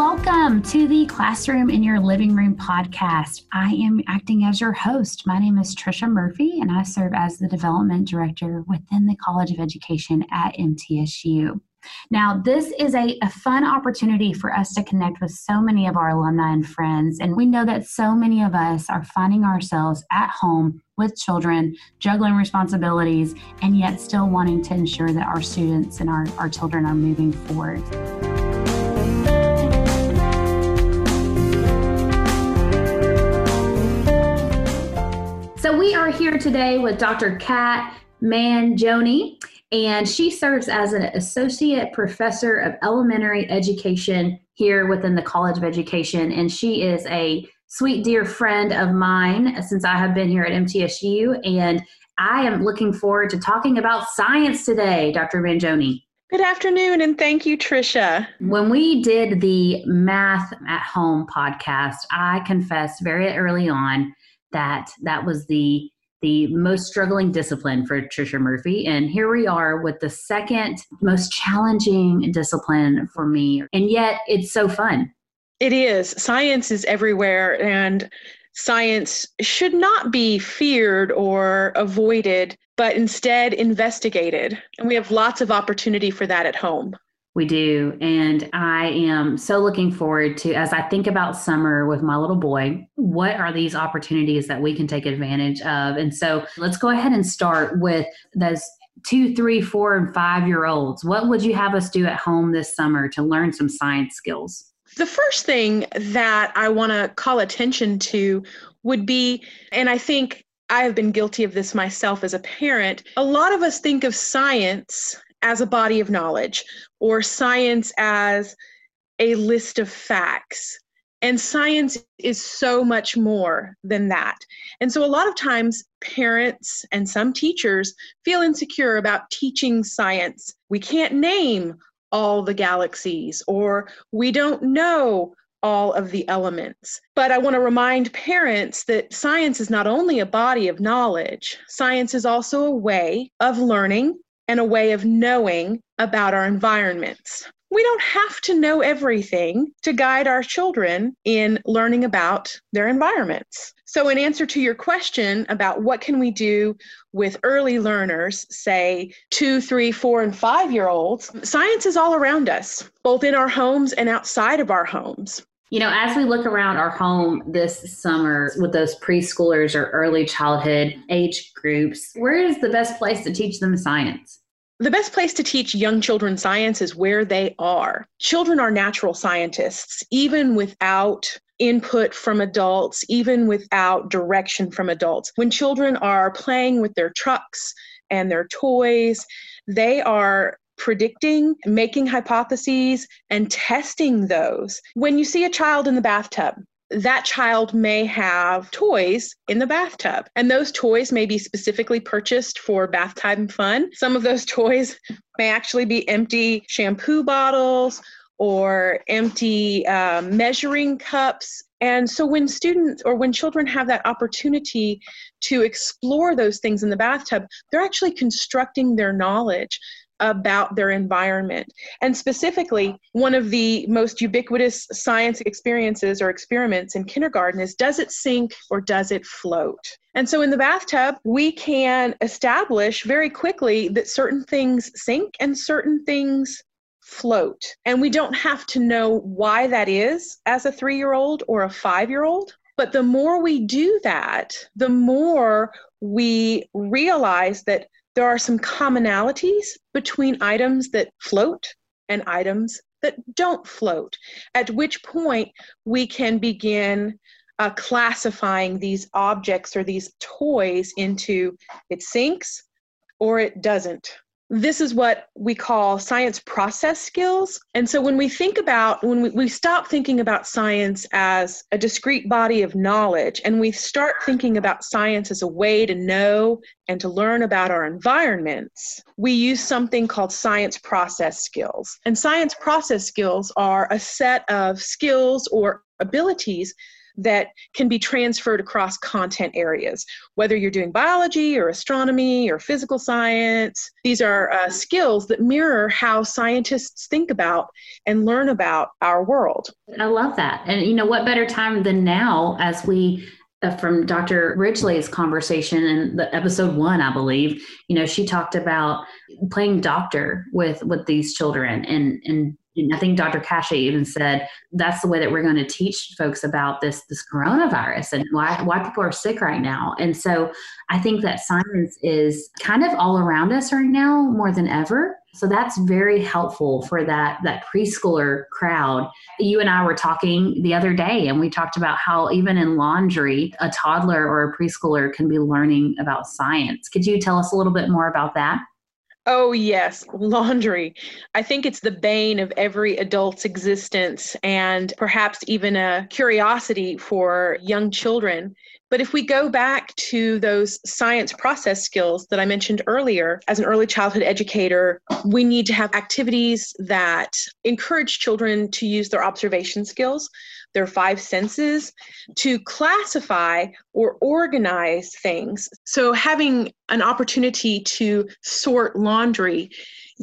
welcome to the Classroom in Your Living Room podcast. I am acting as your host. My name is Trisha Murphy, and I serve as the Development Director within the College of Education at MTSU. Now, this is a, a, fun opportunity for us to connect with so many of our alumni and friends. And we know that so many of us are finding ourselves at home with children, juggling responsibilities, and yet still wanting to ensure that our students and our, our children are moving forward. Here today with Dr. Kat Mangione, and she serves as an associate professor of elementary education here within the College of Education. And she is a sweet, dear friend of mine since I have been here at MTSU. And I am looking forward to talking about science today, Dr. Mangione. Good afternoon, and thank you, Trisha. When we did the Math at Home podcast, I confessed very early on that that was the the most struggling discipline for Trisha Murphy. And here we are with the second most challenging discipline for me. And yet it's so fun. It is. Science is everywhere, and science should not be feared or avoided, but instead investigated. And we have lots of opportunity for that at home. We do. And I am so looking forward to, as I think about summer with my little boy, what are these opportunities that we can take advantage of? And so let's go ahead and start with those two, three, four, and five year olds. What would you have us do at home this summer to learn some science skills? The first thing that I want to call attention to would be, and I think I have been guilty of this myself as a parent. A lot of us think of science as a body of knowledge or science as a list of facts. And science is so much more than that. And so, a lot of times, parents and some teachers feel insecure about teaching science. We can't name all the galaxies, or we don't know all of the elements. But I want to remind parents that science is not only a body of knowledge, science is also a way of learning and a way of knowing about our environments. We don't have to know everything to guide our children in learning about their environments. So in answer to your question about what can we do with early learners, say two, three, four, and five year olds, science is all around us, both in our homes and outside of our homes. You know, as we look around our home this summer with those preschoolers or early childhood age groups, where is the best place to teach them science? The best place to teach young children science is where they are. Children are natural scientists, even without input from adults, even without direction from adults. When children are playing with their trucks and their toys, they are predicting, making hypotheses, and testing those. When you see a child in the bathtub, that child may have toys in the bathtub. And those toys may be specifically purchased for bath time fun. Some of those toys may actually be empty shampoo bottles or empty uh, measuring cups. And so when students or when children have that opportunity to explore those things in the bathtub, they're actually constructing their knowledge about their environment. And specifically, one of the most ubiquitous science experiences or experiments in kindergarten is does it sink or does it float? And so in the bathtub, we can establish very quickly that certain things sink and certain things float. And we don't have to know why that is as a three year old or a five year old. But the more we do that, the more we realize that there are some commonalities between items that float and items that don't float, at which point we can begin uh, classifying these objects or these toys into it sinks or it doesn't this is what we call science process skills. And so when we think about, when we, we stop thinking about science as a discrete body of knowledge and we start thinking about science as a way to know and to learn about our environments, we use something called science process skills. And science process skills are a set of skills or abilities that can be transferred across content areas, whether you're doing biology or astronomy or physical science. These are uh, skills that mirror how scientists think about and learn about our world. I love that. And you know, what better time than now as we uh, from Dr. Ridgely's conversation in the episode one, I believe, you know, she talked about playing doctor with with these children and and I think Dr. Kasha even said that's the way that we're going to teach folks about this this coronavirus and why why people are sick right now. And so I think that science is kind of all around us right now more than ever. So that's very helpful for that that preschooler crowd. You and I were talking the other day and we talked about how even in laundry, a toddler or a preschooler can be learning about science. Could you tell us a little bit more about that? Oh, yes, laundry. I think it's the bane of every adult's existence and perhaps even a curiosity for young children. But if we go back to those science process skills that I mentioned earlier, as an early childhood educator, we need to have activities that encourage children to use their observation skills their five senses to classify or organize things. So, having an opportunity to sort laundry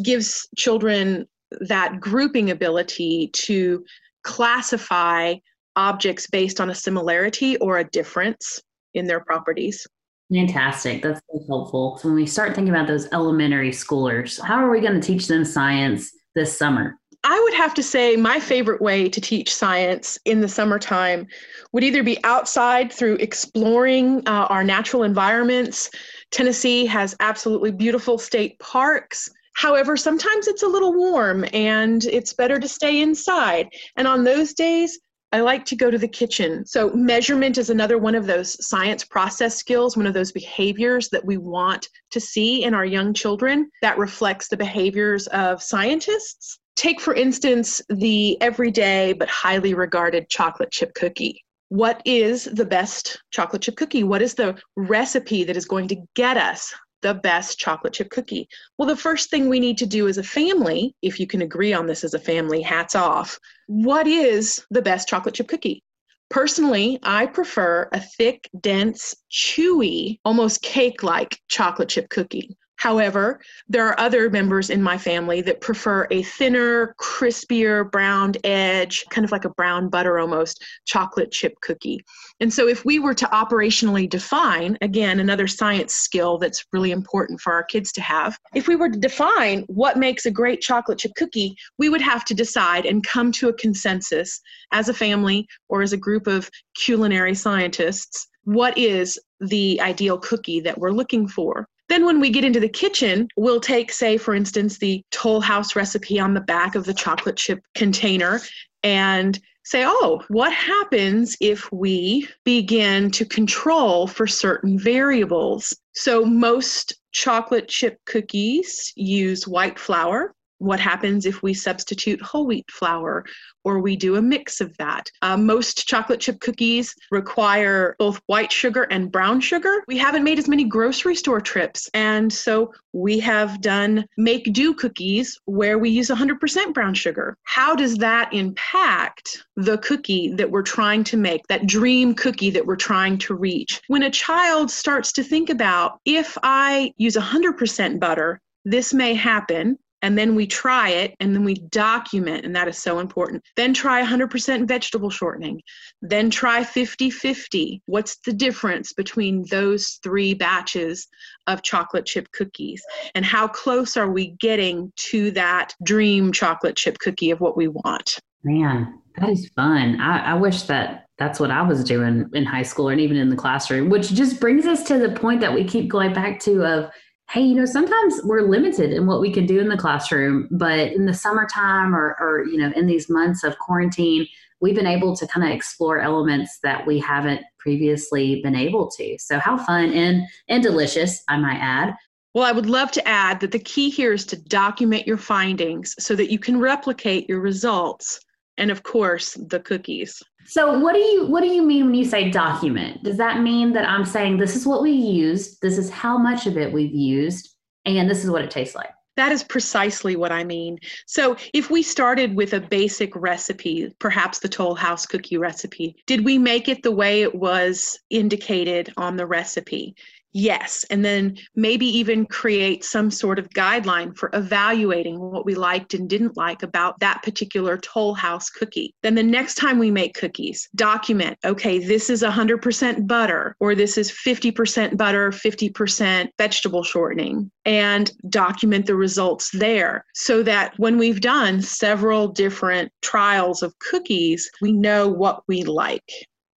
gives children that grouping ability to classify objects based on a similarity or a difference in their properties. Fantastic. That's so helpful. So when we start thinking about those elementary schoolers, how are we going to teach them science this summer? I would have to say my favorite way to teach science in the summertime would either be outside through exploring uh, our natural environments. Tennessee has absolutely beautiful state parks. However, sometimes it's a little warm and it's better to stay inside. And on those days, I like to go to the kitchen. So, measurement is another one of those science process skills, one of those behaviors that we want to see in our young children that reflects the behaviors of scientists. Take, for instance, the everyday but highly regarded chocolate chip cookie. What is the best chocolate chip cookie? What is the recipe that is going to get us the best chocolate chip cookie? Well, the first thing we need to do as a family, if you can agree on this as a family, hats off. What is the best chocolate chip cookie? Personally, I prefer a thick, dense, chewy, almost cake like chocolate chip cookie. However, there are other members in my family that prefer a thinner, crispier, browned edge, kind of like a brown butter almost, chocolate chip cookie. And so, if we were to operationally define, again, another science skill that's really important for our kids to have, if we were to define what makes a great chocolate chip cookie, we would have to decide and come to a consensus as a family or as a group of culinary scientists what is the ideal cookie that we're looking for. Then, when we get into the kitchen, we'll take, say, for instance, the Toll House recipe on the back of the chocolate chip container and say, oh, what happens if we begin to control for certain variables? So, most chocolate chip cookies use white flour what happens if we substitute whole wheat flour or we do a mix of that. Uh, most chocolate chip cookies require both white sugar and brown sugar. We haven't made as many grocery store trips, and so we have done make do cookies where we use 100% brown sugar. How does that impact the cookie that we're trying to make, that dream cookie that we're trying to reach? When a child starts to think about if I use 100% butter, this may happen and then we try it and then we document and that is so important. Then try 100% vegetable shortening. Then try 50-50 what's the difference between those three batches of chocolate chip cookies? And how close are we getting to that dream chocolate chip cookie of what we want? Man that is fun. I, I wish that that's what I was doing in high school and even in the classroom, which just brings us to the point that we keep going back to of hey, you know, sometimes we're limited in what we can do in the classroom, but in the summertime or, or you know, in these months of quarantine, we've been able to kind of explore elements that we haven't previously been able to. So how fun and and delicious, I might add. Well, I would love to add that the key here is to document your findings so that you can replicate your results and of course the cookies. So what do you what do you mean when you say document? Does that mean that I'm saying this is what we used, this is how much of it we've used, and this is what it tastes like? That is precisely what I mean. So, if we started with a basic recipe, perhaps the Toll House cookie recipe, did we make it the way it was indicated on the recipe? Yes. And then maybe even create some sort of guideline for evaluating what we liked and didn't like about that particular Toll House cookie. Then the next time we make cookies, document okay, this is 100% butter, or this is 50% butter, 50% vegetable shortening, and document the results there so that when we've done several different trials of cookies, we know what we like.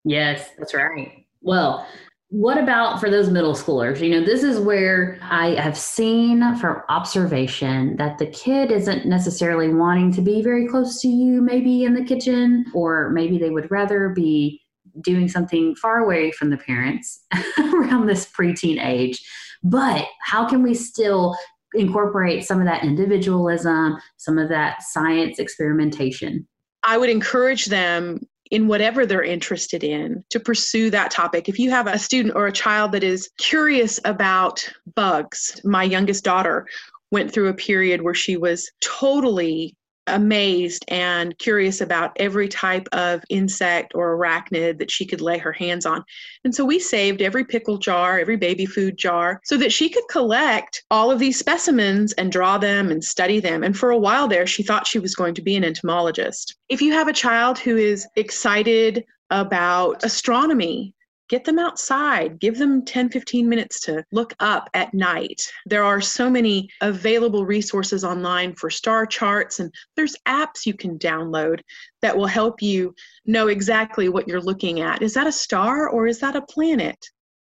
Yes, that's right. Well, what about for those middle schoolers? You know, this is where I have seen from observation that the kid isn't necessarily wanting to be very close to you, maybe in the kitchen, or maybe they would rather be doing something far away from the parents around this preteen age. But how can we still incorporate some of that individualism, some of that science experimentation? I would encourage them in whatever they're interested in to pursue that topic. If you have a student or a child that is curious about bugs, my youngest daughter went through a period where she was totally amazed and curious about every type of insect or arachnid that she could lay her hands on. And so we saved every pickle jar, every baby food jar, so that she could collect all of these specimens and draw them and study them. And for a while there, she thought she was going to be an entomologist. If you have a child who is excited about astronomy get them outside. Give them 10 15 minutes to look up at night. There are so many available resources online for star charts and there's apps you can download that will help you know exactly what you're looking at. Is that a star or is that a planet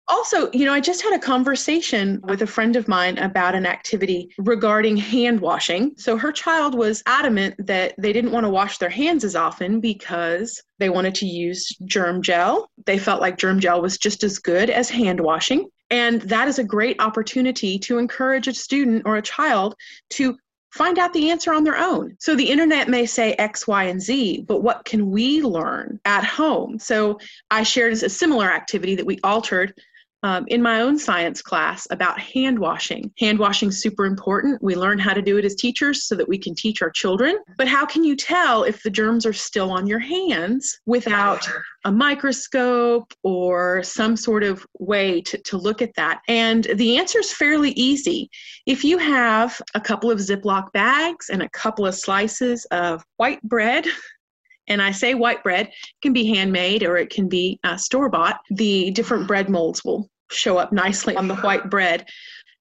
also, you know, I just had a conversation with a friend of mine about an activity regarding hand washing. So her child was adamant that they didn't want to wash their hands as often because they wanted to use germ gel. They felt like germ gel was just as good as hand washing. And that is a great opportunity to encourage a student or a child to find out the answer on their own. So the internet may say X, Y, and Z, but what can we learn at home? So I shared a similar activity that we altered um, in my own science class about hand washing. Hand washing is super important. We learn how to do it as teachers so that we can teach our children. But how can you tell if the germs are still on your hands without a microscope or some sort of way to, to look at that? And the answer is fairly easy. If you have a couple of Ziploc bags and a couple of slices of white bread, and I say white bread, can be handmade or it can be uh, store bought. The different bread molds will show up nicely on the white bread.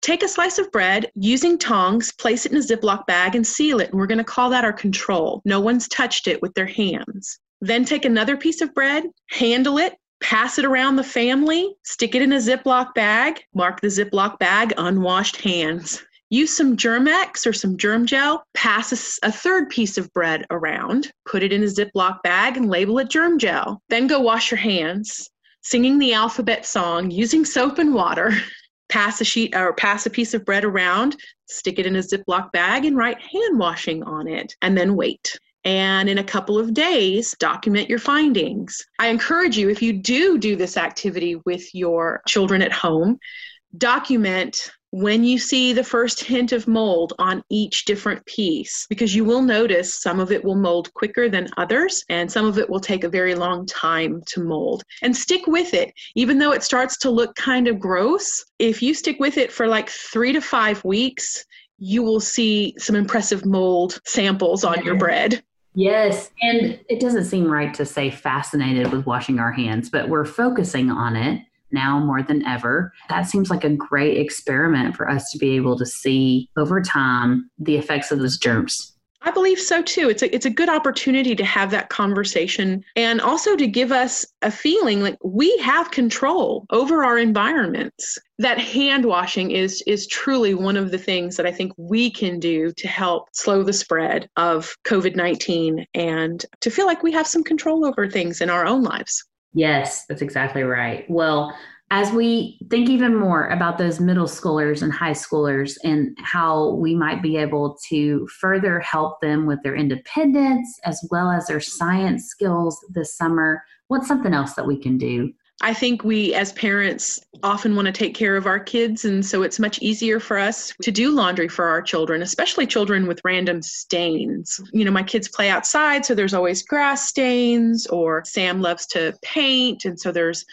Take a slice of bread using tongs, place it in a Ziploc bag, and seal it. And we're going to call that our control. No one's touched it with their hands. Then take another piece of bread, handle it, pass it around the family, stick it in a Ziploc bag, mark the Ziploc bag, unwashed hands. Use some Germ-X or some germ gel, pass a, a, third piece of bread around, put it in a Ziploc bag, and label it germ gel. Then go wash your hands singing the alphabet song, using soap and water, pass a sheet or pass a piece of bread around, stick it in a Ziploc bag, and write hand washing on it, and then wait. And in a couple of days, document your findings. I encourage you, if you do do this activity with your children at home, document when you see the first hint of mold on each different piece, because you will notice some of it will mold quicker than others, and some of it will take a very long time to mold. And stick with it, even though it starts to look kind of gross. If you stick with it for like three to five weeks, you will see some impressive mold samples on your bread. Yes. And it doesn't seem right to say fascinated with washing our hands, but we're focusing on it now more than ever. That seems like a great experiment for us to be able to see over time the effects of those germs. I believe so too. It's a it's a good opportunity to have that conversation and also to give us a feeling like we have control over our environments. That hand washing is is truly one of the things that I think we can do to help slow the spread of COVID-19 and to feel like we have some control over things in our own lives. Yes, that's exactly right. Well, as we think even more about those middle schoolers and high schoolers and how we might be able to further help them with their independence as well as their science skills this summer, what's something else that we can do? I think we as parents often want to take care of our kids, and so it's much easier for us to do laundry for our children, especially children with random stains. You know, my kids play outside, so there's always grass stains, or Sam loves to paint, and so there's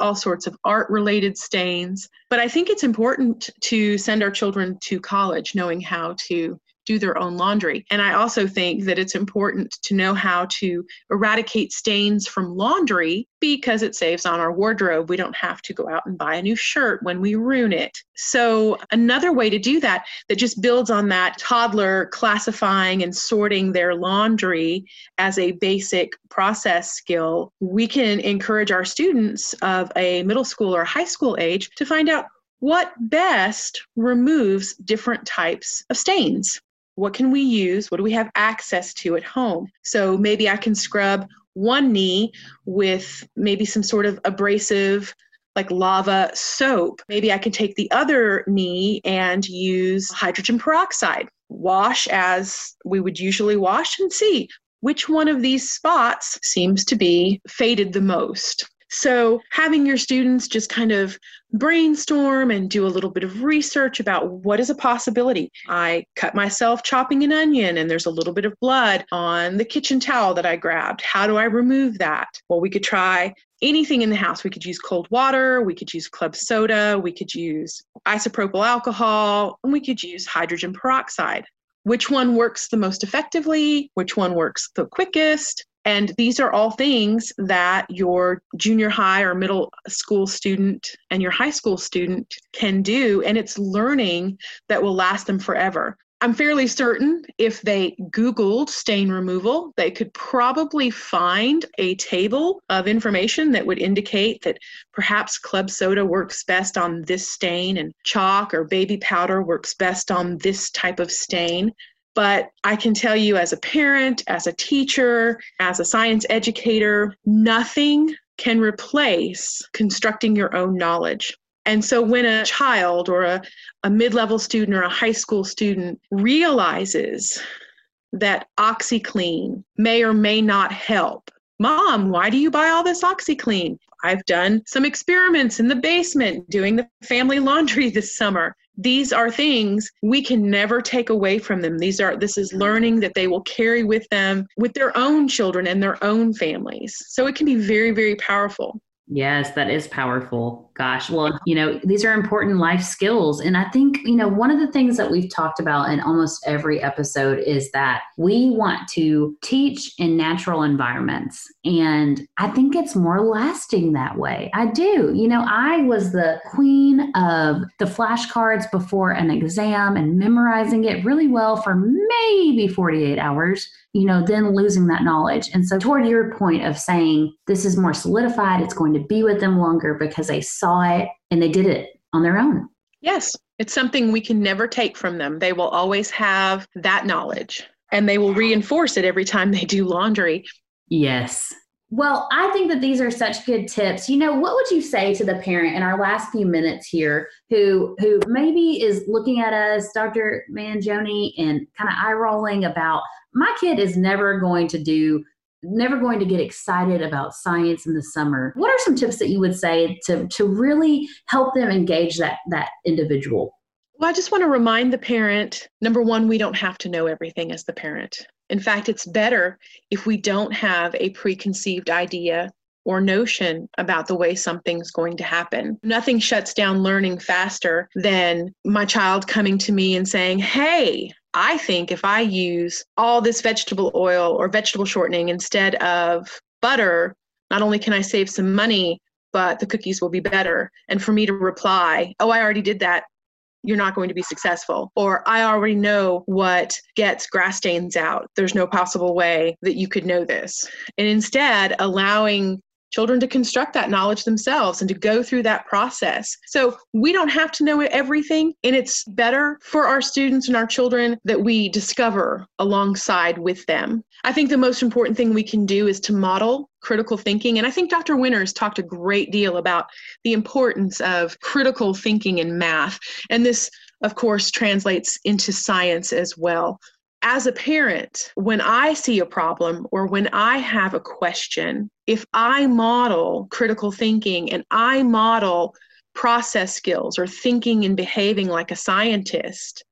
all sorts of art related stains. But I think it's important to send our children to college knowing how to do their own laundry. And I also think that it's important to know how to eradicate stains from laundry because it saves on our wardrobe. We don't have to go out and buy a new shirt when we ruin it. So, another way to do that that just builds on that toddler classifying and sorting their laundry as a basic process skill, we can encourage our students of a middle school or high school age to find out what best removes different types of stains what can we use? What do we have access to at home? So maybe I can scrub one knee with maybe some sort of abrasive like lava soap. Maybe I can take the other knee and use hydrogen peroxide. Wash as we would usually wash and see which one of these spots seems to be faded the most. So, having your students just kind of brainstorm and do a little bit of research about what is a possibility. I cut myself chopping an onion and there's a little bit of blood on the kitchen towel that I grabbed. How do I remove that? Well, we could try anything in the house. We could use cold water, we could use club soda, we could use isopropyl alcohol, and we could use hydrogen peroxide. Which one works the most effectively? Which one works the quickest? And these are all things that your junior high or middle school student and your high school student can do. And it's learning that will last them forever. I'm fairly certain if they Googled stain removal, they could probably find a table of information that would indicate that perhaps club soda works best on this stain and chalk or baby powder works best on this type of stain. But I can tell you, as a parent, as a teacher, as a science educator, nothing can replace constructing your own knowledge. And so when a child or a, a mid level student or a high school student realizes that OxiClean may or may not help, Mom, why do you buy all this OxiClean? I've done some experiments in the basement doing the family laundry this summer these are things we can never take away from them. These are this is learning that they will carry with them with their own children and their own families. So it can be very very powerful. Yes, that is powerful. Gosh, well, you know, these are important life skills. And I think, you know, one of the things that we've talked about in almost every episode is that we want to teach in natural environments. And I think it's more lasting that way. I do. You know, I was the queen of the flashcards before an exam and memorizing it really well for maybe 48 hours you know, then losing that knowledge. And so, toward your point of saying this is more solidified, it's going to be with them longer because they saw it and they did it on their own. Yes, it's something we can never take from them. They will always have that knowledge and they will reinforce it every time they do laundry. Yes. Well, I think that these are such good tips. You know, what would you say to the parent in our last few minutes here who who maybe is looking at us, Dr. Mangione, and kind of eye rolling about my kid is never going to do never going to get excited about science in the summer. What are some tips that you would say to to really help them engage that that individual? Well, I just want to remind the parent number one, we don't have to know everything as the parent. In fact, it's better if we don't have a preconceived idea or notion about the way something's going to happen. Nothing shuts down learning faster than my child coming to me and saying, Hey, I think if I use all this vegetable oil or vegetable shortening instead of butter, not only can I save some money, but the cookies will be better. And for me to reply, Oh, I already did that you're not going to be successful. Or I already know what gets grass stains out. There's no possible way that you could know this. And instead, allowing children to construct that knowledge themselves and to go through that process. So we don't have to know everything, and it's better for our students and our children that we discover alongside with them. I think the most important thing we can do is to model critical thinking. And I think Dr. Winters talked a great deal about the importance of critical thinking in math. And this, of course, translates into science as well. As a parent, when I see a problem or when I have a question, if I model critical thinking and I model process skills or thinking and behaving like a scientist,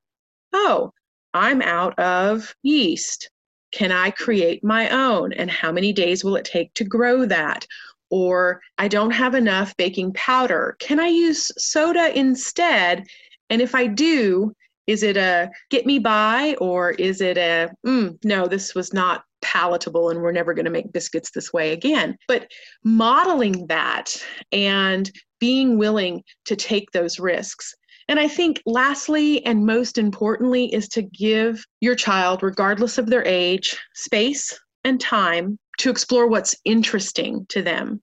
oh, I'm out of yeast. Can I create my own? And how many days will it take to grow that? Or I don't have enough baking powder. Can I use soda instead? And if I do, is it a get me by or is it a mm, no, this was not palatable and we're never going to make biscuits this way again? But modeling that and being willing to take those risks. And I think, lastly and most importantly, is to give your child, regardless of their age, space and time to explore what's interesting to them.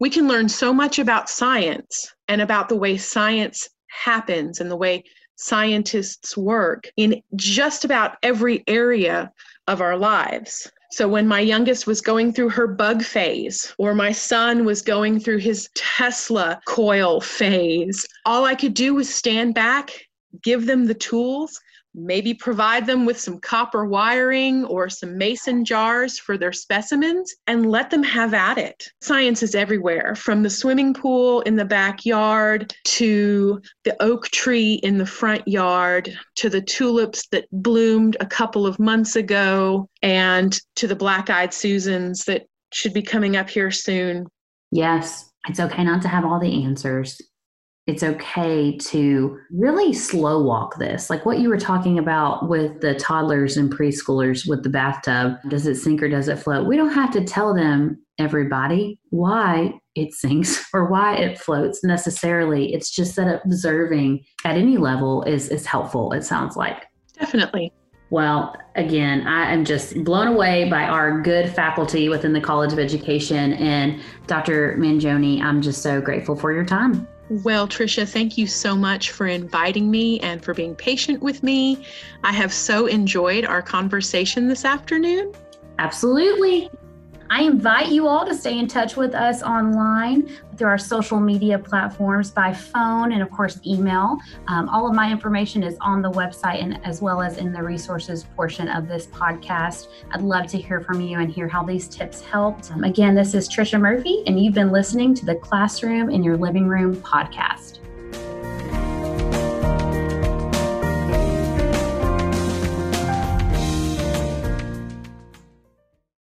We can learn so much about science and about the way science happens and the way scientists work in just about every area of our lives. So, when my youngest was going through her bug phase, or my son was going through his Tesla coil phase, all I could do was stand back, give them the tools, maybe provide them with some copper wiring or some mason jars for their specimens and let them have at it. Science is everywhere from the swimming pool in the backyard to the oak tree in the front yard to the tulips that bloomed a couple of months ago and to the black eyed Susans that should be coming up here soon. Yes, it's okay not to have all the answers it's okay to really slow walk this. Like what you were talking about with the toddlers and preschoolers with the bathtub does it sink or does it float? We don't have to tell them, everybody, why it sinks or why it floats necessarily. It's just that observing at any level is, is helpful, it sounds like. Definitely. Well, again, I am just blown away by our good faculty within the College of Education. And Dr. Mangione, I'm just so grateful for your time. Well, Trisha, thank you so much for inviting me and for being patient with me. I have so enjoyed our conversation this afternoon. Absolutely. I invite you all to stay in touch with us online through our social media platforms by phone and, of course, email. Um, all of my information is on the website and as well as in the resources portion of this podcast. I'd love to hear from you and hear how these tips helped. Um, again, this is Trisha Murphy, and you've been listening to the Classroom in Your Living Room podcast.